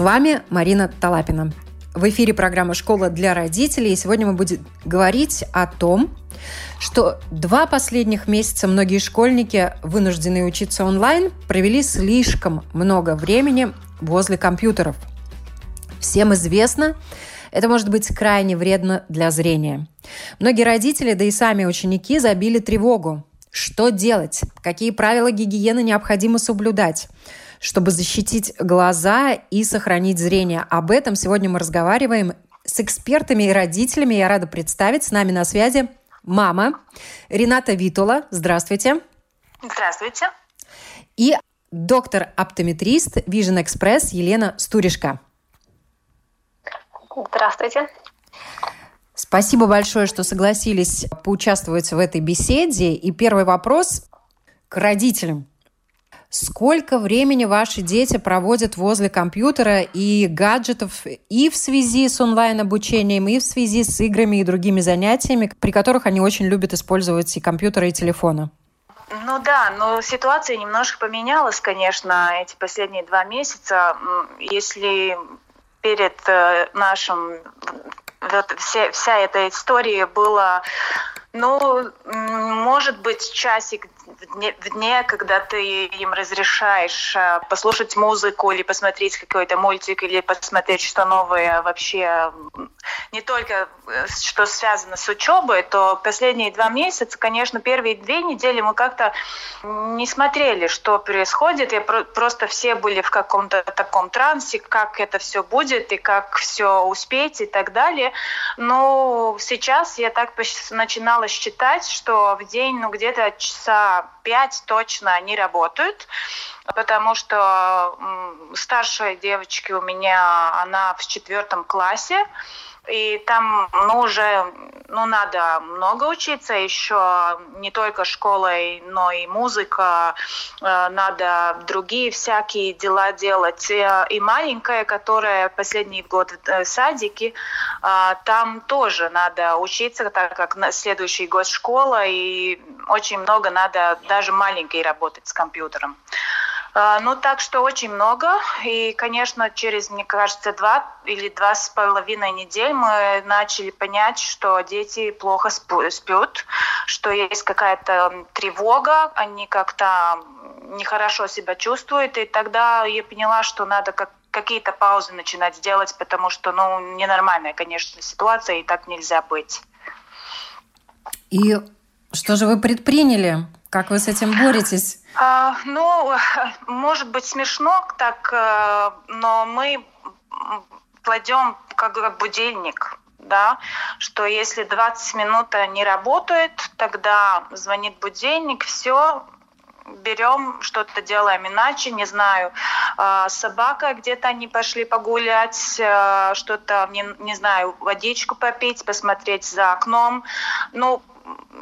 С вами Марина Талапина. В эфире программа «Школа для родителей». И сегодня мы будем говорить о том, что два последних месяца многие школьники, вынужденные учиться онлайн, провели слишком много времени возле компьютеров. Всем известно, это может быть крайне вредно для зрения. Многие родители, да и сами ученики забили тревогу. Что делать? Какие правила гигиены необходимо соблюдать? чтобы защитить глаза и сохранить зрение. Об этом сегодня мы разговариваем с экспертами и родителями. Я рада представить с нами на связи мама Рената Витула. Здравствуйте. Здравствуйте. И доктор-оптометрист Vision Express Елена Стуришка. Здравствуйте. Спасибо большое, что согласились поучаствовать в этой беседе. И первый вопрос к родителям. Сколько времени ваши дети проводят возле компьютера и гаджетов и в связи с онлайн-обучением, и в связи с играми и другими занятиями, при которых они очень любят использовать и компьютеры, и телефоны? Ну да, но ситуация немножко поменялась, конечно, эти последние два месяца. Если перед э, нашим вот вся, вся эта история была ну, может быть, часик в дне, в дне, когда ты им разрешаешь э, послушать музыку или посмотреть какой-то мультик, или посмотреть что новое вообще, не только э, что связано с учебой, то последние два месяца, конечно, первые две недели мы как-то не смотрели, что происходит, и просто все были в каком-то таком трансе, как это все будет, и как все успеть и так далее. Но сейчас я так начинала считать, что в день, ну, где-то часа пять точно они работают, потому что старшая девочка у меня, она в четвертом классе, и там, ну, уже, ну, надо много учиться, еще не только школой, но и музыка, э, надо другие всякие дела делать. Э, и маленькая, которая последний год в э, садике, там тоже надо учиться, так как следующий год школа, и очень много надо даже маленькой работать с компьютером. А, ну, так что очень много. И, конечно, через, мне кажется, два или два с половиной недель мы начали понять, что дети плохо спят, что есть какая-то тревога, они как-то нехорошо себя чувствуют. И тогда я поняла, что надо как какие-то паузы начинать делать, потому что, ну, ненормальная, конечно, ситуация, и так нельзя быть. И что же вы предприняли? Как вы с этим боретесь? А, ну, может быть смешно так, э, но мы кладем как будильник, да, что если 20 минут не работает, тогда звонит будильник, все, берем, что-то делаем иначе, не знаю, а, собака где-то они пошли погулять, э, что-то, не, не знаю, водичку попить, посмотреть за окном. Ну,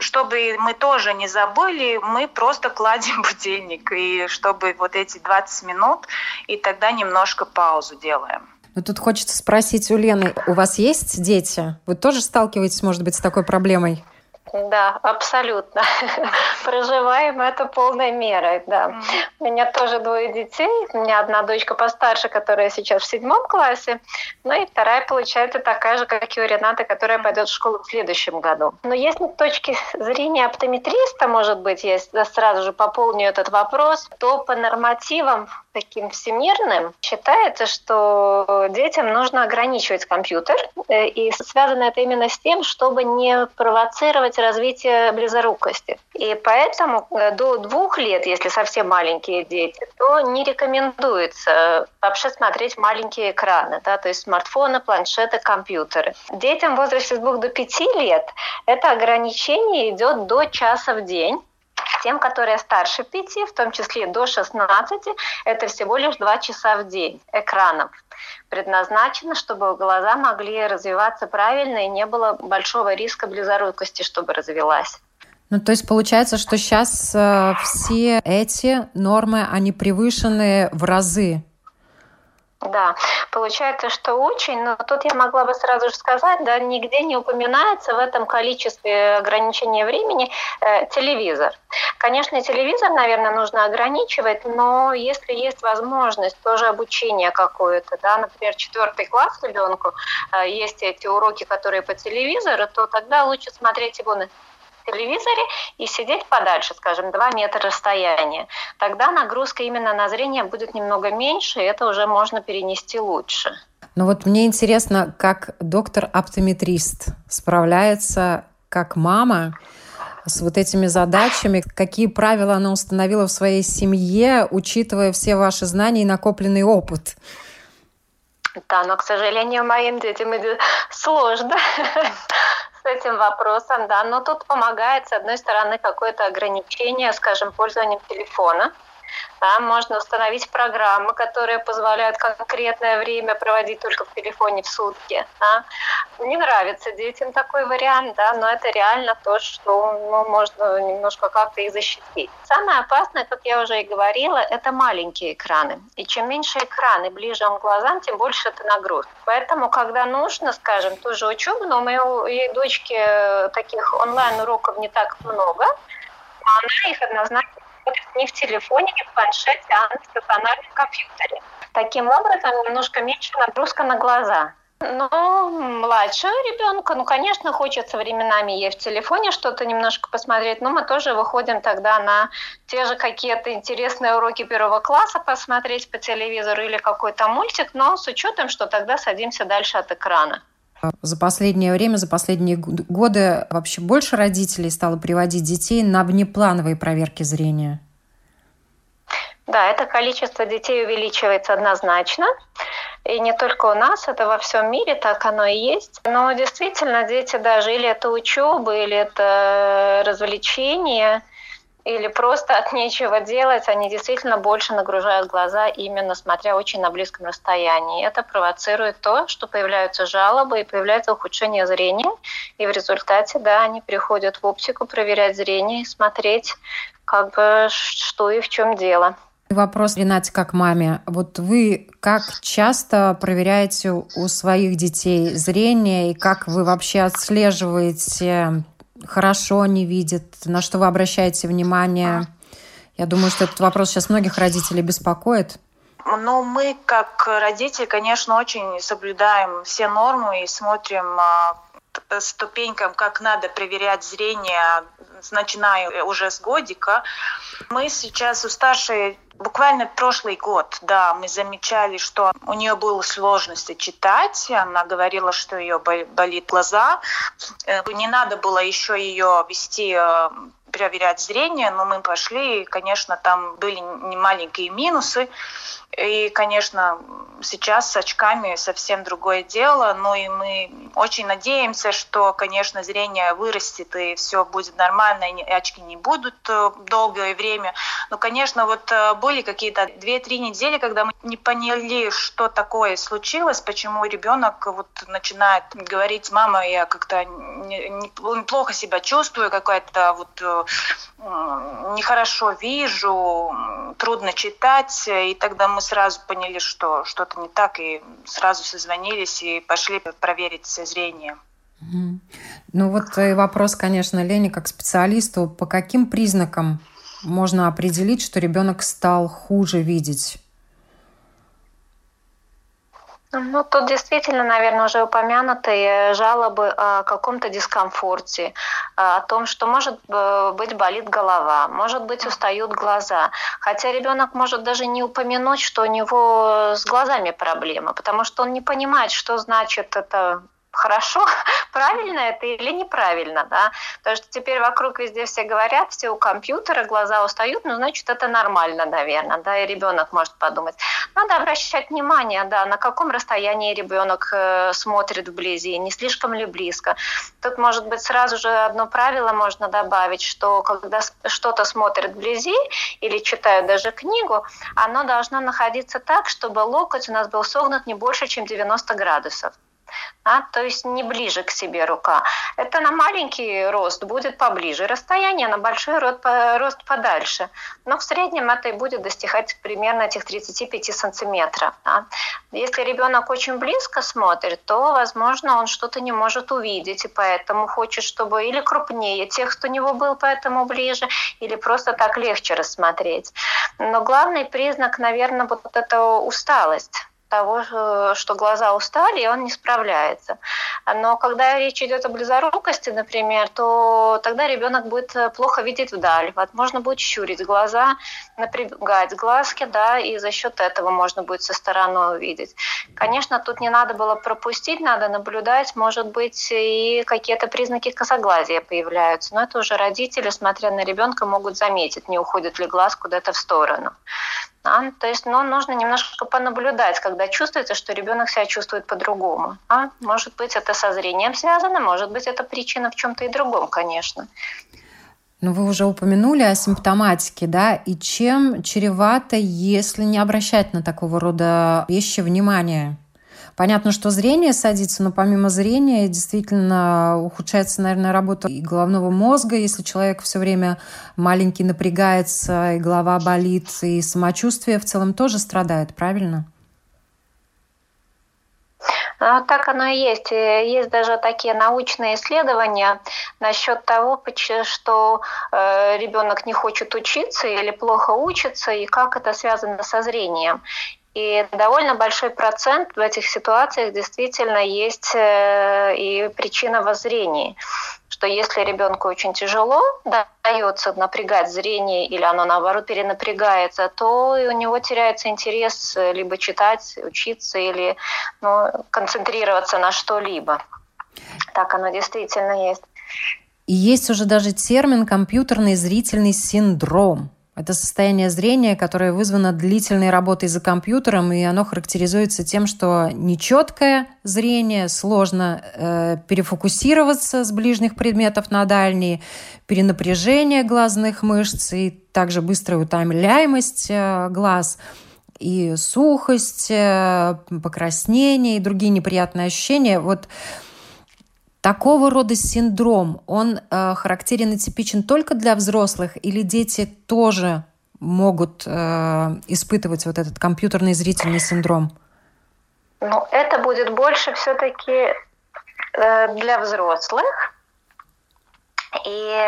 чтобы мы тоже не забыли, мы просто кладем будильник, и чтобы вот эти 20 минут, и тогда немножко паузу делаем. Ну, тут хочется спросить у Лены, у вас есть дети? Вы тоже сталкиваетесь, может быть, с такой проблемой? Да, абсолютно. Проживаем это полной мерой, да. У меня тоже двое детей. У меня одна дочка постарше, которая сейчас в седьмом классе. Ну и вторая, получается, такая же, как и у Рената, которая пойдет в школу в следующем году. Но если с точки зрения оптометриста, может быть, я сразу же пополню этот вопрос, то по нормативам таким всемирным считается, что детям нужно ограничивать компьютер. Э, и связано это именно с тем, чтобы не провоцировать развитие близорукости. И поэтому э, до двух лет, если совсем маленькие дети, то не рекомендуется вообще смотреть маленькие экраны, да, то есть смартфоны, планшеты, компьютеры. Детям в возрасте с двух до пяти лет это ограничение идет до часа в день Тем, которые старше 5, в том числе до 16, это всего лишь 2 часа в день экранов предназначено, чтобы глаза могли развиваться правильно и не было большого риска близорукости, чтобы развилась. Ну, то есть получается, что сейчас э, все эти нормы, они превышены в разы. Да, получается, что очень, но тут я могла бы сразу же сказать, да, нигде не упоминается в этом количестве ограничения времени э, телевизор. Конечно, телевизор, наверное, нужно ограничивать, но если есть возможность тоже обучения какое-то, да, например, четвертый класс ребенку, э, есть эти уроки, которые по телевизору, то тогда лучше смотреть его на телевизоре и сидеть подальше, скажем, 2 метра расстояния. Тогда нагрузка именно на зрение будет немного меньше, и это уже можно перенести лучше. Ну вот мне интересно, как доктор-оптометрист справляется как мама с вот этими задачами, какие правила она установила в своей семье, учитывая все ваши знания и накопленный опыт. Да, но, к сожалению, моим детям это сложно этим вопросом, да, но тут помогает, с одной стороны, какое-то ограничение, скажем, пользованием телефона, да, можно установить программы, которые позволяют конкретное время проводить только в телефоне в сутки. Да. Не нравится детям такой вариант, да, но это реально то, что ну, можно немножко как-то их защитить. Самое опасное, как я уже и говорила, это маленькие экраны. И чем меньше экраны ближе к глазам, тем больше это нагрузка. Поэтому, когда нужно, скажем, ту же учебу, но у моей дочки таких онлайн-уроков не так много, она их однозначно не в телефоне, не в планшете, а на стационарном компьютере. Таким образом, немножко меньше нагрузка на глаза. Но младшего ребенка, ну, конечно, хочется временами ей в телефоне что-то немножко посмотреть, но мы тоже выходим тогда на те же какие-то интересные уроки первого класса посмотреть по телевизору или какой-то мультик, но с учетом, что тогда садимся дальше от экрана. За последнее время, за последние годы вообще больше родителей стало приводить детей на внеплановые проверки зрения? Да, это количество детей увеличивается однозначно. И не только у нас, это во всем мире, так оно и есть. Но действительно, дети даже или это учеба, или это развлечение – или просто от нечего делать, они действительно больше нагружают глаза, именно смотря очень на близком расстоянии. Это провоцирует то, что появляются жалобы и появляется ухудшение зрения. И в результате, да, они приходят в оптику проверять зрение смотреть, как бы, что и в чем дело. Вопрос, Ренате, как маме. Вот вы как часто проверяете у своих детей зрение и как вы вообще отслеживаете хорошо не видит, на что вы обращаете внимание? Я думаю, что этот вопрос сейчас многих родителей беспокоит. Ну, мы, как родители, конечно, очень соблюдаем все нормы и смотрим а, ступенькам, как надо проверять зрение, начиная уже с годика. Мы сейчас у старшей Буквально прошлый год, да, мы замечали, что у нее были сложности читать. Она говорила, что ее болит глаза. Э, не надо было еще ее вести э, проверять зрение, но мы пошли, и, конечно, там были немаленькие минусы. И, конечно, сейчас с очками совсем другое дело, но и мы очень надеемся, что, конечно, зрение вырастет и все будет нормально, и очки не будут э, долгое время. Но, конечно, вот э, были какие-то 2-3 недели, когда мы не поняли, что такое случилось, почему ребенок вот начинает говорить, мама, я как-то плохо себя чувствую, какая-то вот э, нехорошо вижу, трудно читать, и тогда мы сразу поняли, что что-то не так, и сразу созвонились и пошли проверить зрение. Ну вот вопрос, конечно, Лене, как специалисту, по каким признакам можно определить, что ребенок стал хуже видеть? Ну, тут действительно, наверное, уже упомянутые жалобы о каком-то дискомфорте, о том, что, может э, быть, болит голова, может быть, устают глаза. Хотя ребенок может даже не упомянуть, что у него с глазами проблема, потому что он не понимает, что значит это хорошо, правильно это или неправильно, да, потому что теперь вокруг везде все говорят, все у компьютера, глаза устают, ну, значит, это нормально, наверное, да, и ребенок может подумать. Надо обращать внимание, да, на каком расстоянии ребенок э, смотрит вблизи, не слишком ли близко. Тут, может быть, сразу же одно правило можно добавить, что когда что-то смотрят вблизи или читают даже книгу, оно должно находиться так, чтобы локоть у нас был согнут не больше, чем 90 градусов а, то есть не ближе к себе рука. Это на маленький рост будет поближе расстояние, на большой рост, рост подальше. Но в среднем это и будет достигать примерно этих 35 сантиметров. Да. Если ребенок очень близко смотрит, то, возможно, он что-то не может увидеть, и поэтому хочет, чтобы или крупнее тех, кто у него был, поэтому ближе, или просто так легче рассмотреть. Но главный признак, наверное, вот эта усталость того, что глаза устали, и он не справляется. Но когда речь идет о близорукости, например, то тогда ребенок будет э, плохо видеть вдаль, возможно, будет щурить глаза, напрягать глазки, да, и за счет этого можно будет со стороны увидеть. Конечно, тут не надо было пропустить, надо наблюдать, может быть, и какие-то признаки косоглазия появляются, но это уже родители, смотря на ребенка, могут заметить, не уходит ли глаз куда-то в сторону. А? То есть ну, нужно немножко понаблюдать, когда чувствуется, что ребенок себя чувствует по-другому. А? Может быть, это со зрением связано, может быть, это причина в чем-то и другом, конечно. Ну, вы уже упомянули о симптоматике, да, и чем чревато, если не обращать на такого рода вещи внимания? Понятно, что зрение садится, но помимо зрения действительно ухудшается, наверное, работа и головного мозга, если человек все время маленький напрягается, и голова болит, и самочувствие в целом тоже страдает, правильно? Ну, так оно и есть. Есть даже такие научные исследования насчет того, что э, ребенок не хочет учиться или плохо учится, и как это связано со зрением. И довольно большой процент в этих ситуациях действительно есть э, и причина воззрения, что если ребенку очень тяжело дается напрягать зрение или оно наоборот перенапрягается, то у него теряется интерес либо читать, учиться или ну, концентрироваться на что-либо. Так оно действительно есть. И есть уже даже термин компьютерный зрительный синдром. Это состояние зрения, которое вызвано длительной работой за компьютером, и оно характеризуется тем, что нечеткое зрение, сложно э, перефокусироваться с ближних предметов на дальние, перенапряжение глазных мышц и также быстрая утомляемость э, глаз и сухость, э, покраснение и другие неприятные ощущения. Вот Такого рода синдром, он э, характерен и типичен только для взрослых или дети тоже могут э, испытывать вот этот компьютерный зрительный синдром? Ну, это будет больше все-таки э, для взрослых. И,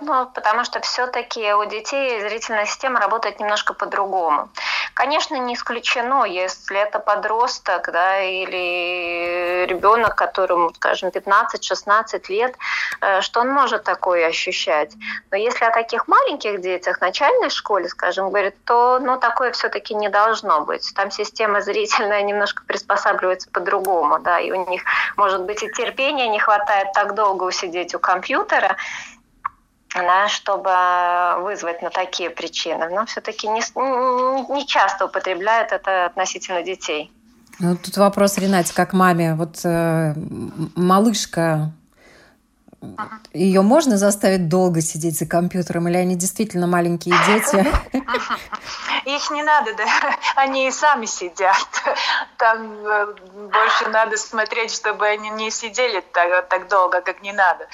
ну, потому что все-таки у детей зрительная система работает немножко по-другому. Конечно, не исключено, если это подросток да, или ребенок, которому, скажем, 15-16 лет, э, что он может такое ощущать. Но если о таких маленьких детях, начальной школе, скажем, говорит, то ну, такое все-таки не должно быть. Там система зрительная немножко приспосабливается по-другому, да, и у них, может быть, и терпения не хватает так долго усидеть у компьютера, да, чтобы вызвать на такие причины. Но все-таки не, не часто употребляют это относительно детей. Ну, тут вопрос, Ренате, как маме. Вот э, малышка, ее можно заставить долго сидеть за компьютером, или они действительно маленькие дети? Их не надо, да, они и сами сидят. Там э, больше надо смотреть, чтобы они не сидели так, так долго, как не надо.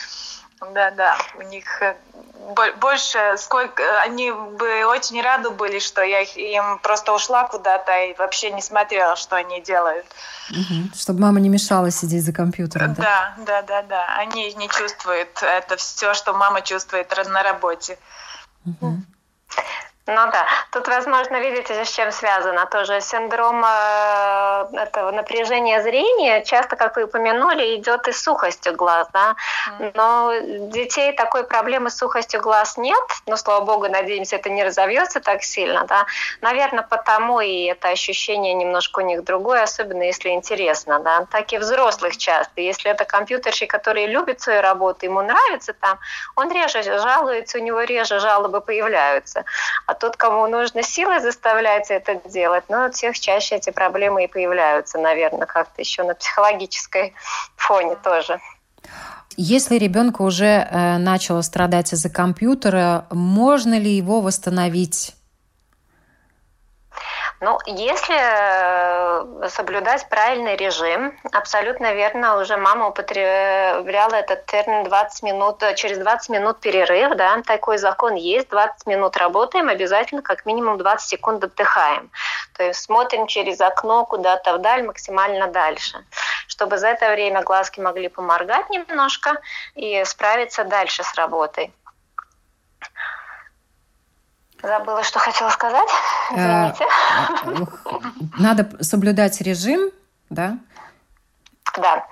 Да, да, у них э, больше, сколько они бы очень рады были, что я им просто ушла куда-то и вообще не смотрела, что они делают. Угу. Чтобы мама не мешала сидеть за компьютером. Да, да, да, да. да. Они не чувствуют это все, что мама чувствует на работе. Угу. Ну да, тут, возможно, видите, с чем связано тоже синдром э, этого напряжения зрения, часто, как вы упомянули, идет и сухостью глаз, да, но детей такой проблемы с сухостью глаз нет, но, слава богу, надеемся, это не разовьется так сильно, да, наверное, потому и это ощущение немножко у них другое, особенно если интересно, да, так и взрослых часто, если это компьютерщик, который любит свою работу, ему нравится там, он реже жалуется, у него реже жалобы появляются, а тот, кому нужно силой заставлять это делать, но у всех чаще эти проблемы и появляются, наверное, как-то еще на психологической фоне тоже. Если ребенка уже э, начало страдать из-за компьютера, можно ли его восстановить? Ну, если э, соблюдать правильный режим, абсолютно верно, уже мама употребляла этот термин 20 минут, э, через 20 минут перерыв, да, такой закон есть, 20 минут работаем, обязательно как минимум 20 секунд отдыхаем. То есть смотрим через окно куда-то вдаль, максимально дальше, чтобы за это время глазки могли поморгать немножко и справиться дальше с работой. Забыла, что хотела сказать. Э, Извините. Надо соблюдать режим, да? Да.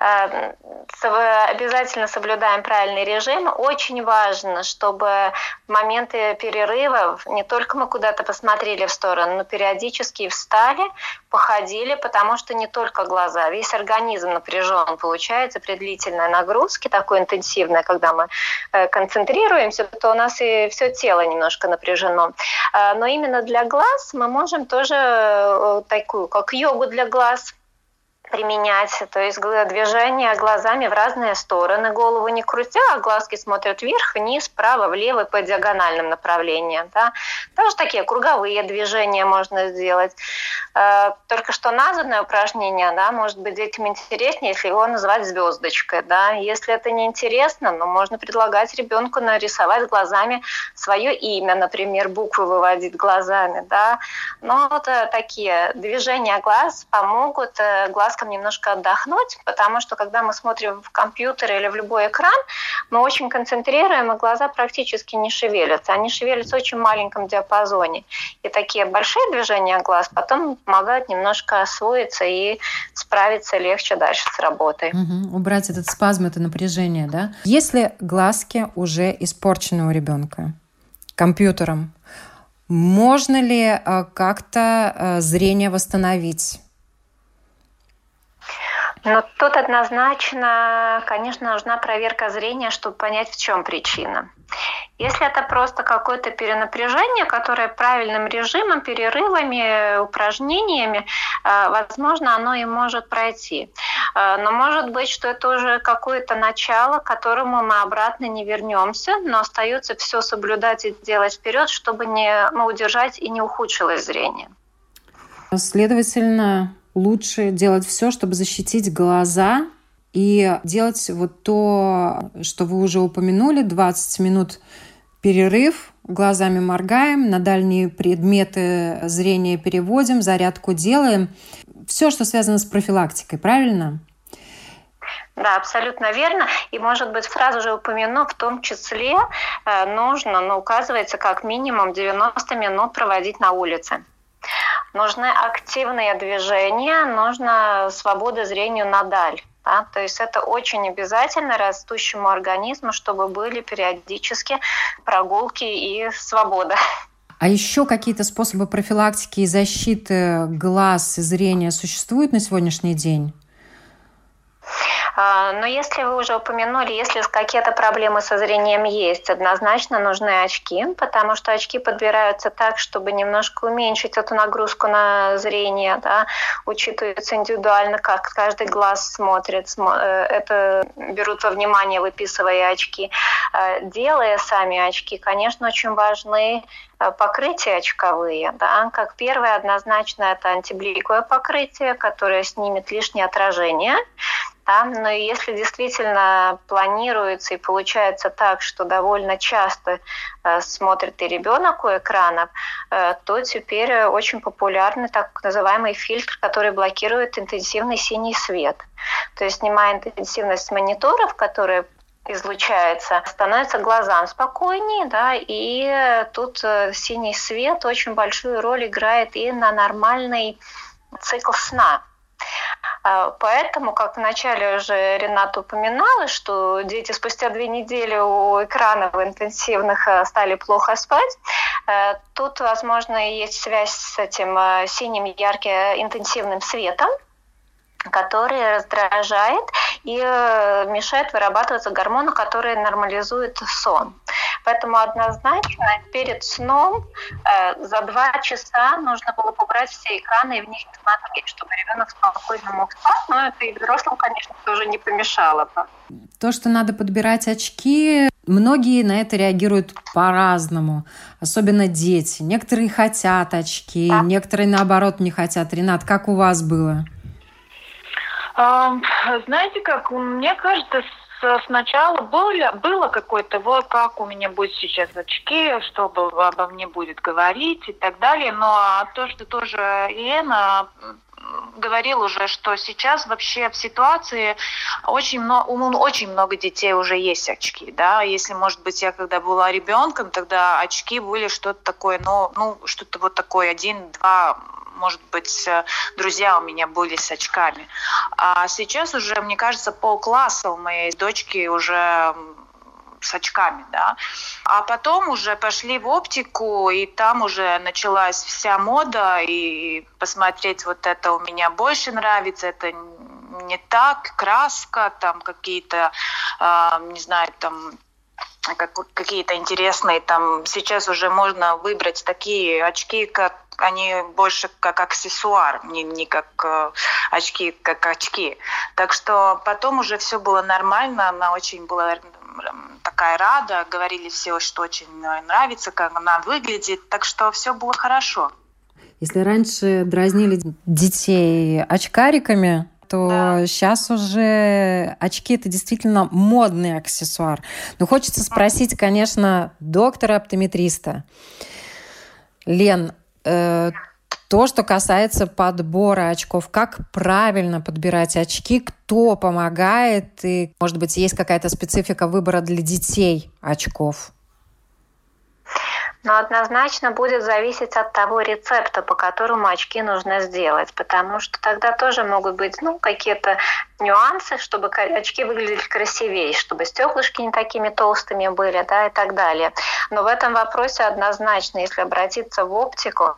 Эм, обязательно соблюдаем правильный режим. Очень важно, чтобы в моменты перерывов не только мы куда-то посмотрели в сторону, но периодически встали, походили, потому что не только глаза, весь организм напряжен, получается при длительной нагрузке, такой интенсивной, когда мы э, концентрируемся, то у нас и все тело немножко напряжено. Э, но именно для глаз мы можем тоже э, такую, как йогу для глаз, применять, то есть движение глазами в разные стороны, голову не крутя, а глазки смотрят вверх, вниз, вправо, влево по диагональным направлениям. Да. Тоже такие круговые движения можно сделать. Э, только что названное упражнение, да, может быть детям интереснее, если его называть звездочкой. Да. Если это не интересно, ну, можно предлагать ребенку нарисовать глазами свое имя, например, буквы выводить глазами. Да. Но вот э, такие движения глаз помогут э, глаз мозгом немножко отдохнуть, потому что когда мы смотрим в компьютер или в любой экран, мы очень концентрируем, и глаза практически не шевелятся. Они шевелятся в очень маленьком диапазоне. И такие большие движения глаз потом помогают немножко освоиться и справиться легче дальше с работой. Угу. Убрать этот спазм, это напряжение, да? Если глазки уже испорчены у ребенка компьютером, можно ли э, как-то э, зрение восстановить? Но тут однозначно, конечно, нужна проверка зрения, чтобы понять, в чем причина. Если это просто какое-то перенапряжение, которое правильным режимом, перерывами, упражнениями, э, возможно, оно и может пройти. Э, но может быть, что это уже какое-то начало, к которому мы обратно не вернемся, но остается все соблюдать и делать вперед, чтобы не ну, удержать и не ухудшилось зрение. Следовательно, лучше делать все, чтобы защитить глаза и делать вот то, что вы уже упомянули, 20 минут перерыв, глазами моргаем, на дальние предметы зрения переводим, зарядку делаем. Все, что связано с профилактикой, правильно? Да, абсолютно верно. И, может быть, сразу же упомяну, в том числе э, нужно, но указывается, как минимум 90 минут проводить на улице. Нужны активные движения, нужна свобода зрению надаль. Да? То есть это очень обязательно растущему организму, чтобы были периодически прогулки и свобода. А еще какие-то способы профилактики и защиты глаз и зрения существуют на сегодняшний день? А, но если вы уже упомянули, если какие-то проблемы со зрением есть, однозначно нужны очки, потому что очки подбираются так, чтобы немножко уменьшить эту нагрузку на зрение, да, учитывается индивидуально, как каждый глаз смотрит, э, это берут во внимание, выписывая очки. Э, делая сами очки, конечно, очень важны покрытия очковые. Да? Как первое, однозначно, это антибликовое покрытие, которое снимет лишнее отражение. Да? Но если действительно планируется и получается так, что довольно часто э, смотрит и ребенок у экранов, э, то теперь очень популярный так называемый фильтр, который блокирует интенсивный синий свет. То есть снимая интенсивность мониторов, которые излучается, становится глазам спокойнее, да, и тут э, синий свет очень большую роль играет и на нормальный цикл сна. А, поэтому, как вначале уже Рената упоминала, что дети спустя две недели у экранов интенсивных э, стали плохо спать, э, тут, возможно, есть связь с этим синим ярким интенсивным светом, который раздражает и э, мешает вырабатываться гормону, который нормализует сон. Поэтому однозначно перед сном э, за два часа нужно было побрать все экраны и в них смотреть, чтобы ребенок спокойно мог спать. Но это и взрослым, конечно, тоже не помешало бы. То, что надо подбирать очки, многие на это реагируют по-разному, особенно дети. Некоторые хотят очки, да. некоторые наоборот не хотят. Ренат, как у вас было? Знаете как, мне кажется, сначала было, было какое-то, вот как у меня будет сейчас очки, что обо мне будет говорить и так далее. Но то, что тоже Лена говорил уже, что сейчас вообще в ситуации очень много, очень много детей уже есть очки, да, если, может быть, я когда была ребенком, тогда очки были что-то такое, ну, ну что-то вот такое, один-два может быть, э, друзья у меня были с очками. А сейчас уже, мне кажется, полкласса у моей дочки уже с очками, да. А потом уже пошли в оптику, и там уже началась вся мода, и посмотреть вот это у меня больше нравится, это не так, краска, там какие-то, э, не знаю, там как, какие-то интересные, там сейчас уже можно выбрать такие очки, как они больше как аксессуар, не, не как э, очки, как очки. Так что потом уже все было нормально, она очень была такая рада, говорили все, что очень нравится, как она выглядит, так что все было хорошо. Если раньше дразнили детей очкариками, то да. сейчас уже очки это действительно модный аксессуар. Но хочется спросить, конечно, доктора-оптометриста. Лен, Э, то, что касается подбора очков, как правильно подбирать очки, кто помогает, и, может быть, есть какая-то специфика выбора для детей очков? Но однозначно будет зависеть от того рецепта, по которому очки нужно сделать, потому что тогда тоже могут быть ну, какие-то нюансы, чтобы очки выглядели красивее, чтобы стеклышки не такими толстыми были, да, и так далее. Но в этом вопросе однозначно, если обратиться в оптику,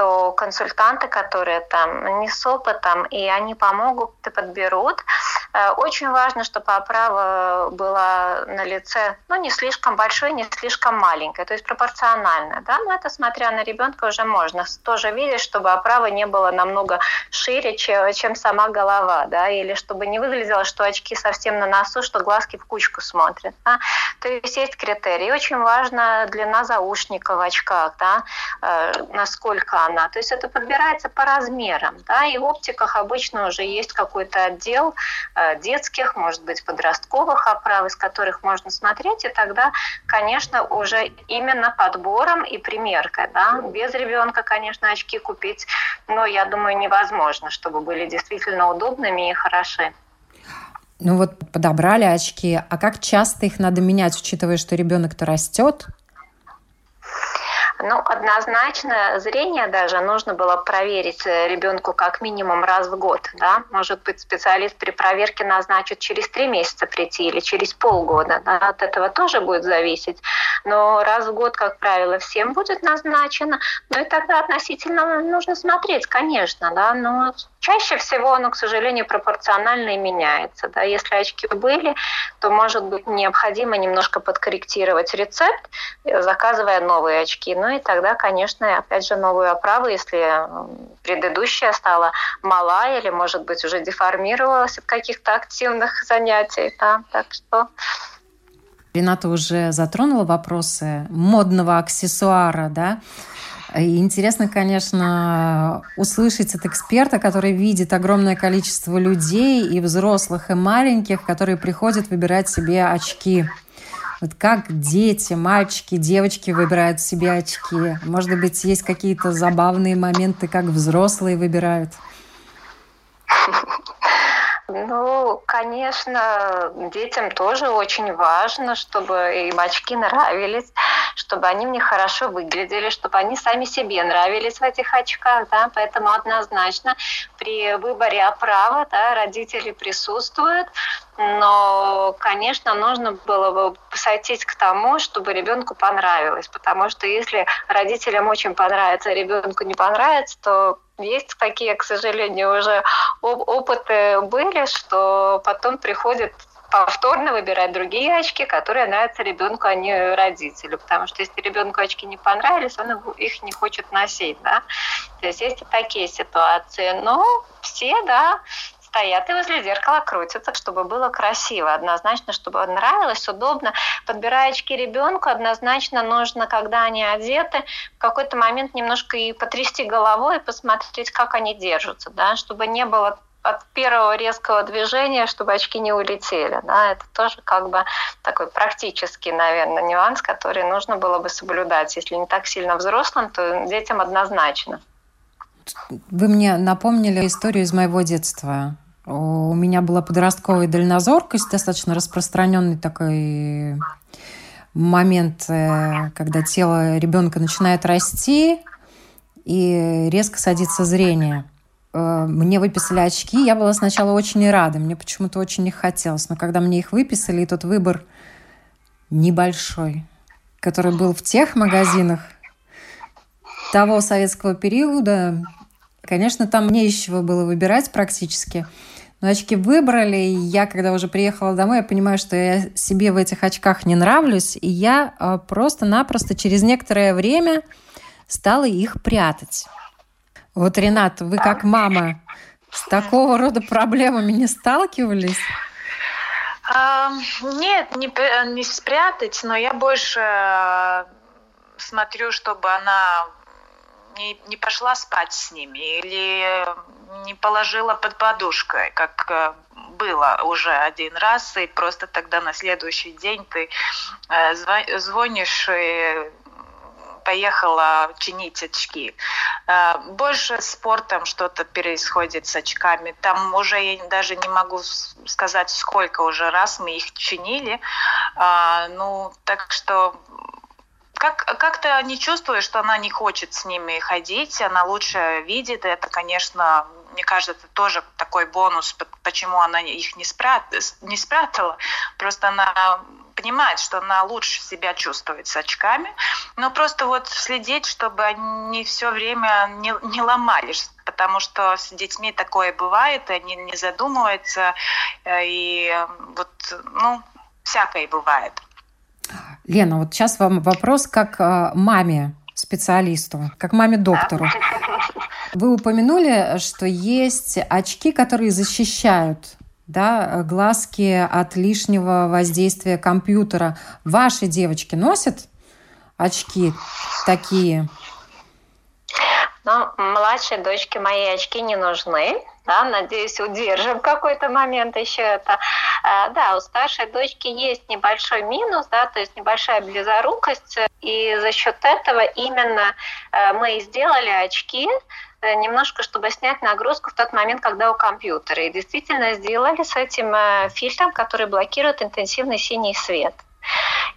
то консультанты, которые там не с опытом, и они помогут и подберут. Э, очень важно, чтобы оправа была на лице, ну, не слишком большой, не слишком маленькой, то есть пропорциональная, да, но это, смотря на ребенка, уже можно тоже видеть, чтобы оправа не была намного шире, чем сама голова, да, или чтобы не выглядело, что очки совсем на носу, что глазки в кучку смотрят, да. То есть есть критерии. Очень важна длина заушника в очках, да, э, насколько она. То есть это подбирается по размерам, да, и в оптиках обычно уже есть какой-то отдел э, детских, может быть, подростковых оправ, из которых можно смотреть, и тогда, конечно, уже именно подбором и примеркой, да, без ребенка, конечно, очки купить, но я думаю, невозможно, чтобы были действительно удобными и хороши. Ну вот подобрали очки, а как часто их надо менять, учитывая, что ребенок-то растет? Ну, однозначно зрение даже нужно было проверить э, ребенку как минимум раз в год. Да? Может быть, специалист при проверке назначит через три месяца прийти или через полгода. Да? От этого тоже будет зависеть. Но раз в год, как правило, всем будет назначено. Ну и тогда относительно нужно смотреть, конечно. Да? Но чаще всего оно, к сожалению, пропорционально и меняется. Да? Если очки были, то, может быть, необходимо немножко подкорректировать рецепт, э, заказывая новые очки. Ну и тогда, конечно, опять же, новую оправу, если предыдущая стала мала или, может быть, уже деформировалась от каких-то активных занятий. Да? Так что Рената уже затронула вопросы модного аксессуара, да? И интересно, конечно, услышать от эксперта, который видит огромное количество людей, и взрослых, и маленьких, которые приходят выбирать себе очки. Вот как дети, мальчики, девочки выбирают себе очки? Может быть, есть какие-то забавные моменты, как взрослые выбирают? Ну, конечно, детям тоже очень важно, чтобы им очки нравились, чтобы они мне хорошо выглядели, чтобы они сами себе нравились в этих очках, да, поэтому однозначно при выборе оправы, да, родители присутствуют, но, конечно, нужно было бы сойтись к тому, чтобы ребенку понравилось, потому что если родителям очень понравится, а ребенку не понравится, то есть такие, к сожалению, уже опыты были, что потом приходят повторно выбирать другие очки, которые нравятся ребенку, а не родителю. Потому что если ребенку очки не понравились, он их не хочет носить. Да? То есть есть и такие ситуации. Но все, да, стоят и возле зеркала крутятся, чтобы было красиво. Однозначно, чтобы нравилось, удобно. Подбирая очки ребенку, однозначно нужно, когда они одеты, в какой-то момент немножко и потрясти головой и посмотреть, как они держатся, да, чтобы не было от первого резкого движения, чтобы очки не улетели. Да, это тоже как бы такой практический, наверное, нюанс, который нужно было бы соблюдать. Если не так сильно взрослым, то детям однозначно. Вы мне напомнили историю из моего детства. У меня была подростковая дальнозоркость, достаточно распространенный такой момент, э, когда тело ребенка начинает расти и резко садится зрение. Э, мне выписали очки, я была сначала очень рада, мне почему-то очень не хотелось, но когда мне их выписали, и тот выбор небольшой, который был в тех магазинах того советского периода, Конечно, там не из чего было выбирать практически. Но очки выбрали, и я, когда уже приехала домой, я понимаю, что я себе в этих очках не нравлюсь, и я а, просто-напросто через некоторое время стала их прятать. Вот, Ренат, вы как мама с такого рода проблемами не сталкивались? А, нет, не, не спрятать, но я больше э, смотрю, чтобы она не, не пошла спать с ними или не положила под подушкой, как э, было уже один раз, и просто тогда на следующий день ты э, звонишь и поехала чинить очки. Э, больше спортом что-то происходит с очками. Там уже я даже не могу сказать, сколько уже раз мы их чинили. Ну, так что как, как-то не чувствуешь, что она не хочет с ними ходить, она лучше видит. Это, конечно, мне кажется, тоже такой бонус, почему она их не, спрят, не спрятала. Просто она понимает, что она лучше себя чувствует с очками, но просто вот следить, чтобы они все время не, не ломались, потому что с детьми такое бывает, они не задумываются, э, и вот, ну, всякое бывает. Лена, вот сейчас вам вопрос как э, маме специалисту, как маме-доктору. Вы упомянули, что есть очки, которые защищают да, глазки от лишнего воздействия компьютера. Ваши девочки носят очки такие? Ну, младшей дочке моей очки не нужны да, надеюсь, удержим какой-то момент еще это. А, да, у старшей дочки есть небольшой минус, да, то есть небольшая близорукость, и за счет этого именно э, мы и сделали очки, э, немножко, чтобы снять нагрузку в тот момент, когда у компьютера. И действительно сделали с этим э, фильтром, который блокирует интенсивный синий свет.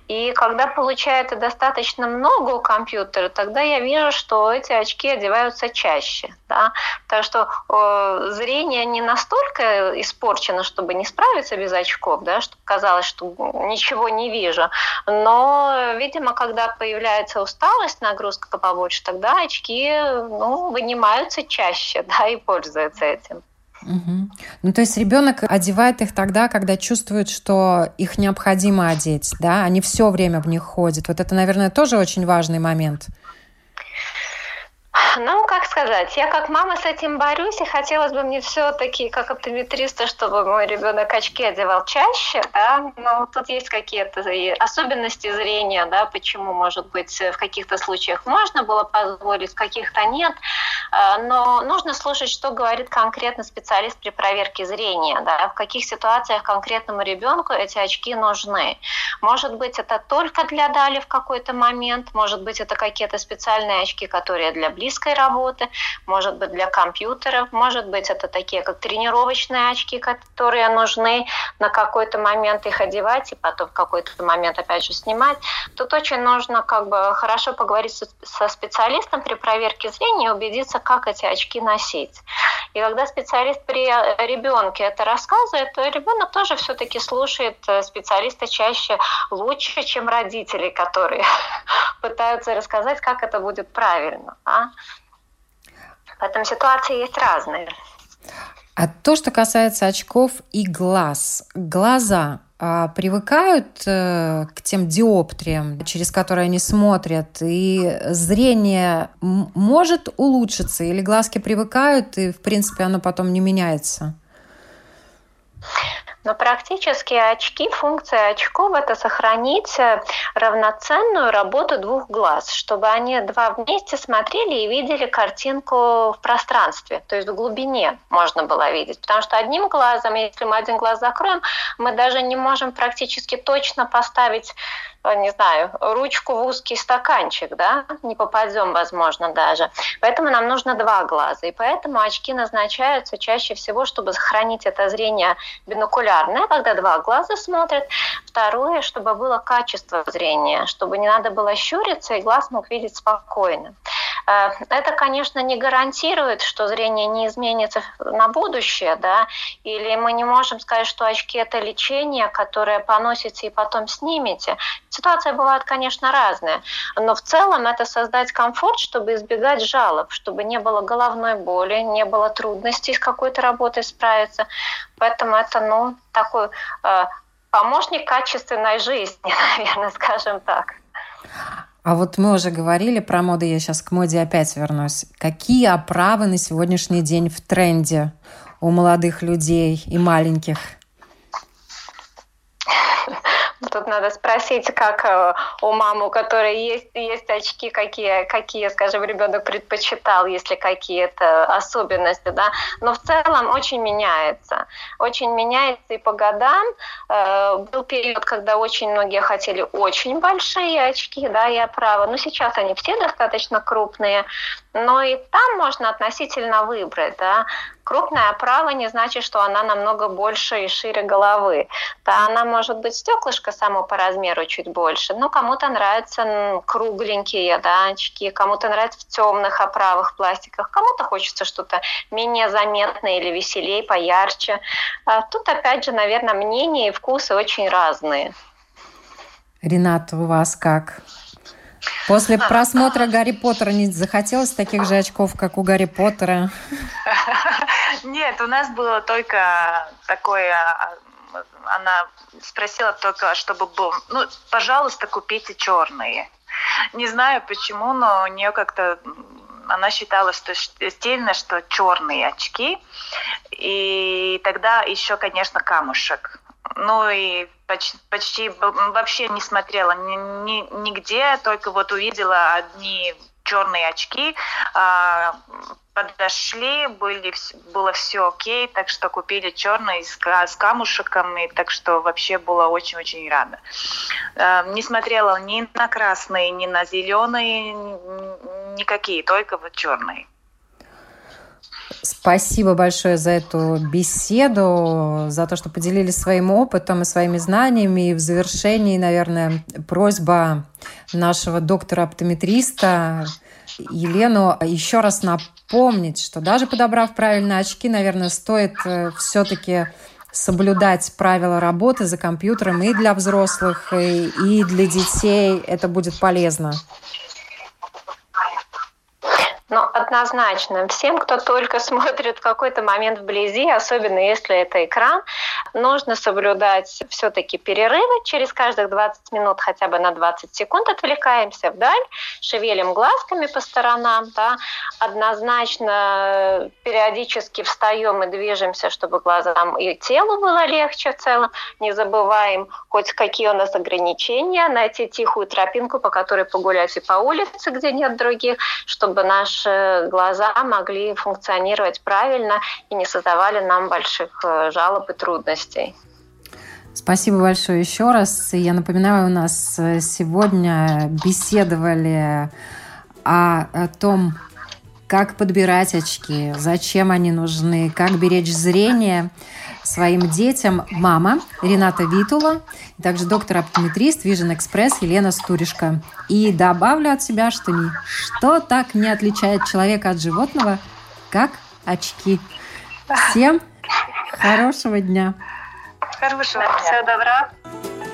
И когда получается достаточно много у компьютера, тогда я вижу, что эти очки одеваются чаще. Да? Так что э, зрение не настолько испорчено, чтобы не справиться без очков, да, чтобы казалось, что ничего не вижу. Но, видимо, когда появляется усталость, нагрузка побольше, тогда очки ну, вынимаются чаще да, и пользуются этим. Угу. Ну, то есть ребенок одевает их тогда, когда чувствует, что их необходимо одеть, да, они все время в них ходят. Вот это, наверное, тоже очень важный момент. Ну, как сказать, я как мама с этим борюсь, и хотелось бы мне все-таки, как оптимистриста, чтобы мой ребенок очки одевал чаще, да, но тут есть какие-то особенности зрения, да, почему, может быть, в каких-то случаях можно было позволить, в каких-то нет, а, но нужно слушать, что говорит конкретно специалист при проверке зрения, да, в каких ситуациях конкретному ребенку эти очки нужны. Может быть, это только для Дали в какой-то момент, может быть, это какие-то специальные очки, которые для близких физической работы, может быть для компьютеров, может быть это такие как тренировочные очки, которые нужны на какой-то момент их одевать и потом в какой-то момент опять же снимать. Тут очень нужно как бы хорошо поговорить со специалистом при проверке зрения и убедиться, как эти очки носить. И когда специалист при ребенке это рассказывает, то ребенок тоже все-таки слушает э, специалиста чаще лучше, чем родители, которые пытаются рассказать, как это будет правильно. А? Поэтому ситуации есть разные. А то, что касается очков и глаз. Глаза а, привыкают э, к тем диоптриям, через которые они смотрят, и зрение может улучшиться, или глазки привыкают, и, в принципе, оно потом не меняется? Но практически очки, функция очков – это сохранить э, равноценную работу двух глаз, чтобы они два вместе смотрели и видели картинку в пространстве, то есть в глубине можно было видеть. Потому что одним глазом, если мы один глаз закроем, мы даже не можем практически точно поставить не знаю, ручку в узкий стаканчик, да, не попадем, возможно, даже. Поэтому нам нужно два глаза. И поэтому очки назначаются чаще всего, чтобы сохранить это зрение бинокулярное, когда два глаза смотрят. Второе, чтобы было качество зрения, чтобы не надо было щуриться, и глаз мог видеть спокойно. Э, это, конечно, не гарантирует, что зрение не изменится на будущее, да, или мы не можем сказать, что очки – это лечение, которое поносите и потом снимете. Ситуация бывает, конечно, разная, но в целом это создать комфорт, чтобы избегать жалоб, чтобы не было головной боли, не было трудностей с какой-то работой справиться. Поэтому это, ну, такой э, помощник качественной жизни, наверное, скажем так. А вот мы уже говорили про моду, я сейчас к моде опять вернусь. Какие оправы на сегодняшний день в тренде у молодых людей и маленьких? Тут надо спросить, как э, у мамы, у которой есть, есть очки, какие, какие, скажем, ребенок предпочитал, если какие-то особенности, да. Но в целом очень меняется. Очень меняется и по годам. Э, был период, когда очень многие хотели очень большие очки, да, и оправы. Но сейчас они все достаточно крупные. Но и там можно относительно выбрать, да. Крупная оправа не значит, что она намного больше и шире головы. Да, она может быть стеклышко само по размеру чуть больше, но кому-то нравятся кругленькие да, очки, кому-то нравится в темных оправах, пластиках, кому-то хочется что-то менее заметное или веселее, поярче. А тут, опять же, наверное, мнения и вкусы очень разные. Рената, у вас как? После просмотра Гарри Поттера не захотелось таких же очков, как у Гарри Поттера? Нет, у нас было только такое она спросила только, чтобы был, ну, пожалуйста, купите черные. Не знаю почему, но у нее как-то она считала, что стильно, что черные очки. И тогда еще, конечно, камушек. Ну и почти, почти вообще не смотрела ни, ни, нигде, только вот увидела одни черные очки, а, подошли, были, было все окей, так что купили черные с, с камушками, так что вообще была очень-очень рада. А, не смотрела ни на красные, ни на зеленые, никакие, только вот черные. Спасибо большое за эту беседу, за то, что поделились своим опытом и своими знаниями. И в завершении, наверное, просьба нашего доктора-оптометриста Елену еще раз напомнить, что даже подобрав правильные очки, наверное, стоит э, все-таки соблюдать правила работы за компьютером и для взрослых, и для детей. Это будет полезно. Но однозначно всем, кто только смотрит какой-то момент вблизи, особенно если это экран, нужно соблюдать все-таки перерывы. Через каждых 20 минут хотя бы на 20 секунд отвлекаемся вдаль, шевелим глазками по сторонам. Да. Однозначно периодически встаем и движемся, чтобы глазам и телу было легче в целом. Не забываем хоть какие у нас ограничения, найти тихую тропинку, по которой погулять и по улице, где нет других, чтобы наш наши глаза могли функционировать правильно и не создавали нам больших э, жалоб и трудностей. Спасибо большое еще раз. Я напоминаю, у нас э, сегодня беседовали о, о том, как подбирать очки, зачем они нужны, как беречь зрение своим детям мама Рената Витула, также доктор-оптометрист Vision Express Елена Стуришко. И добавлю от себя, что ничто так не отличает человека от животного, как очки. Всем хорошего дня! Хорошего дня! Всего добра!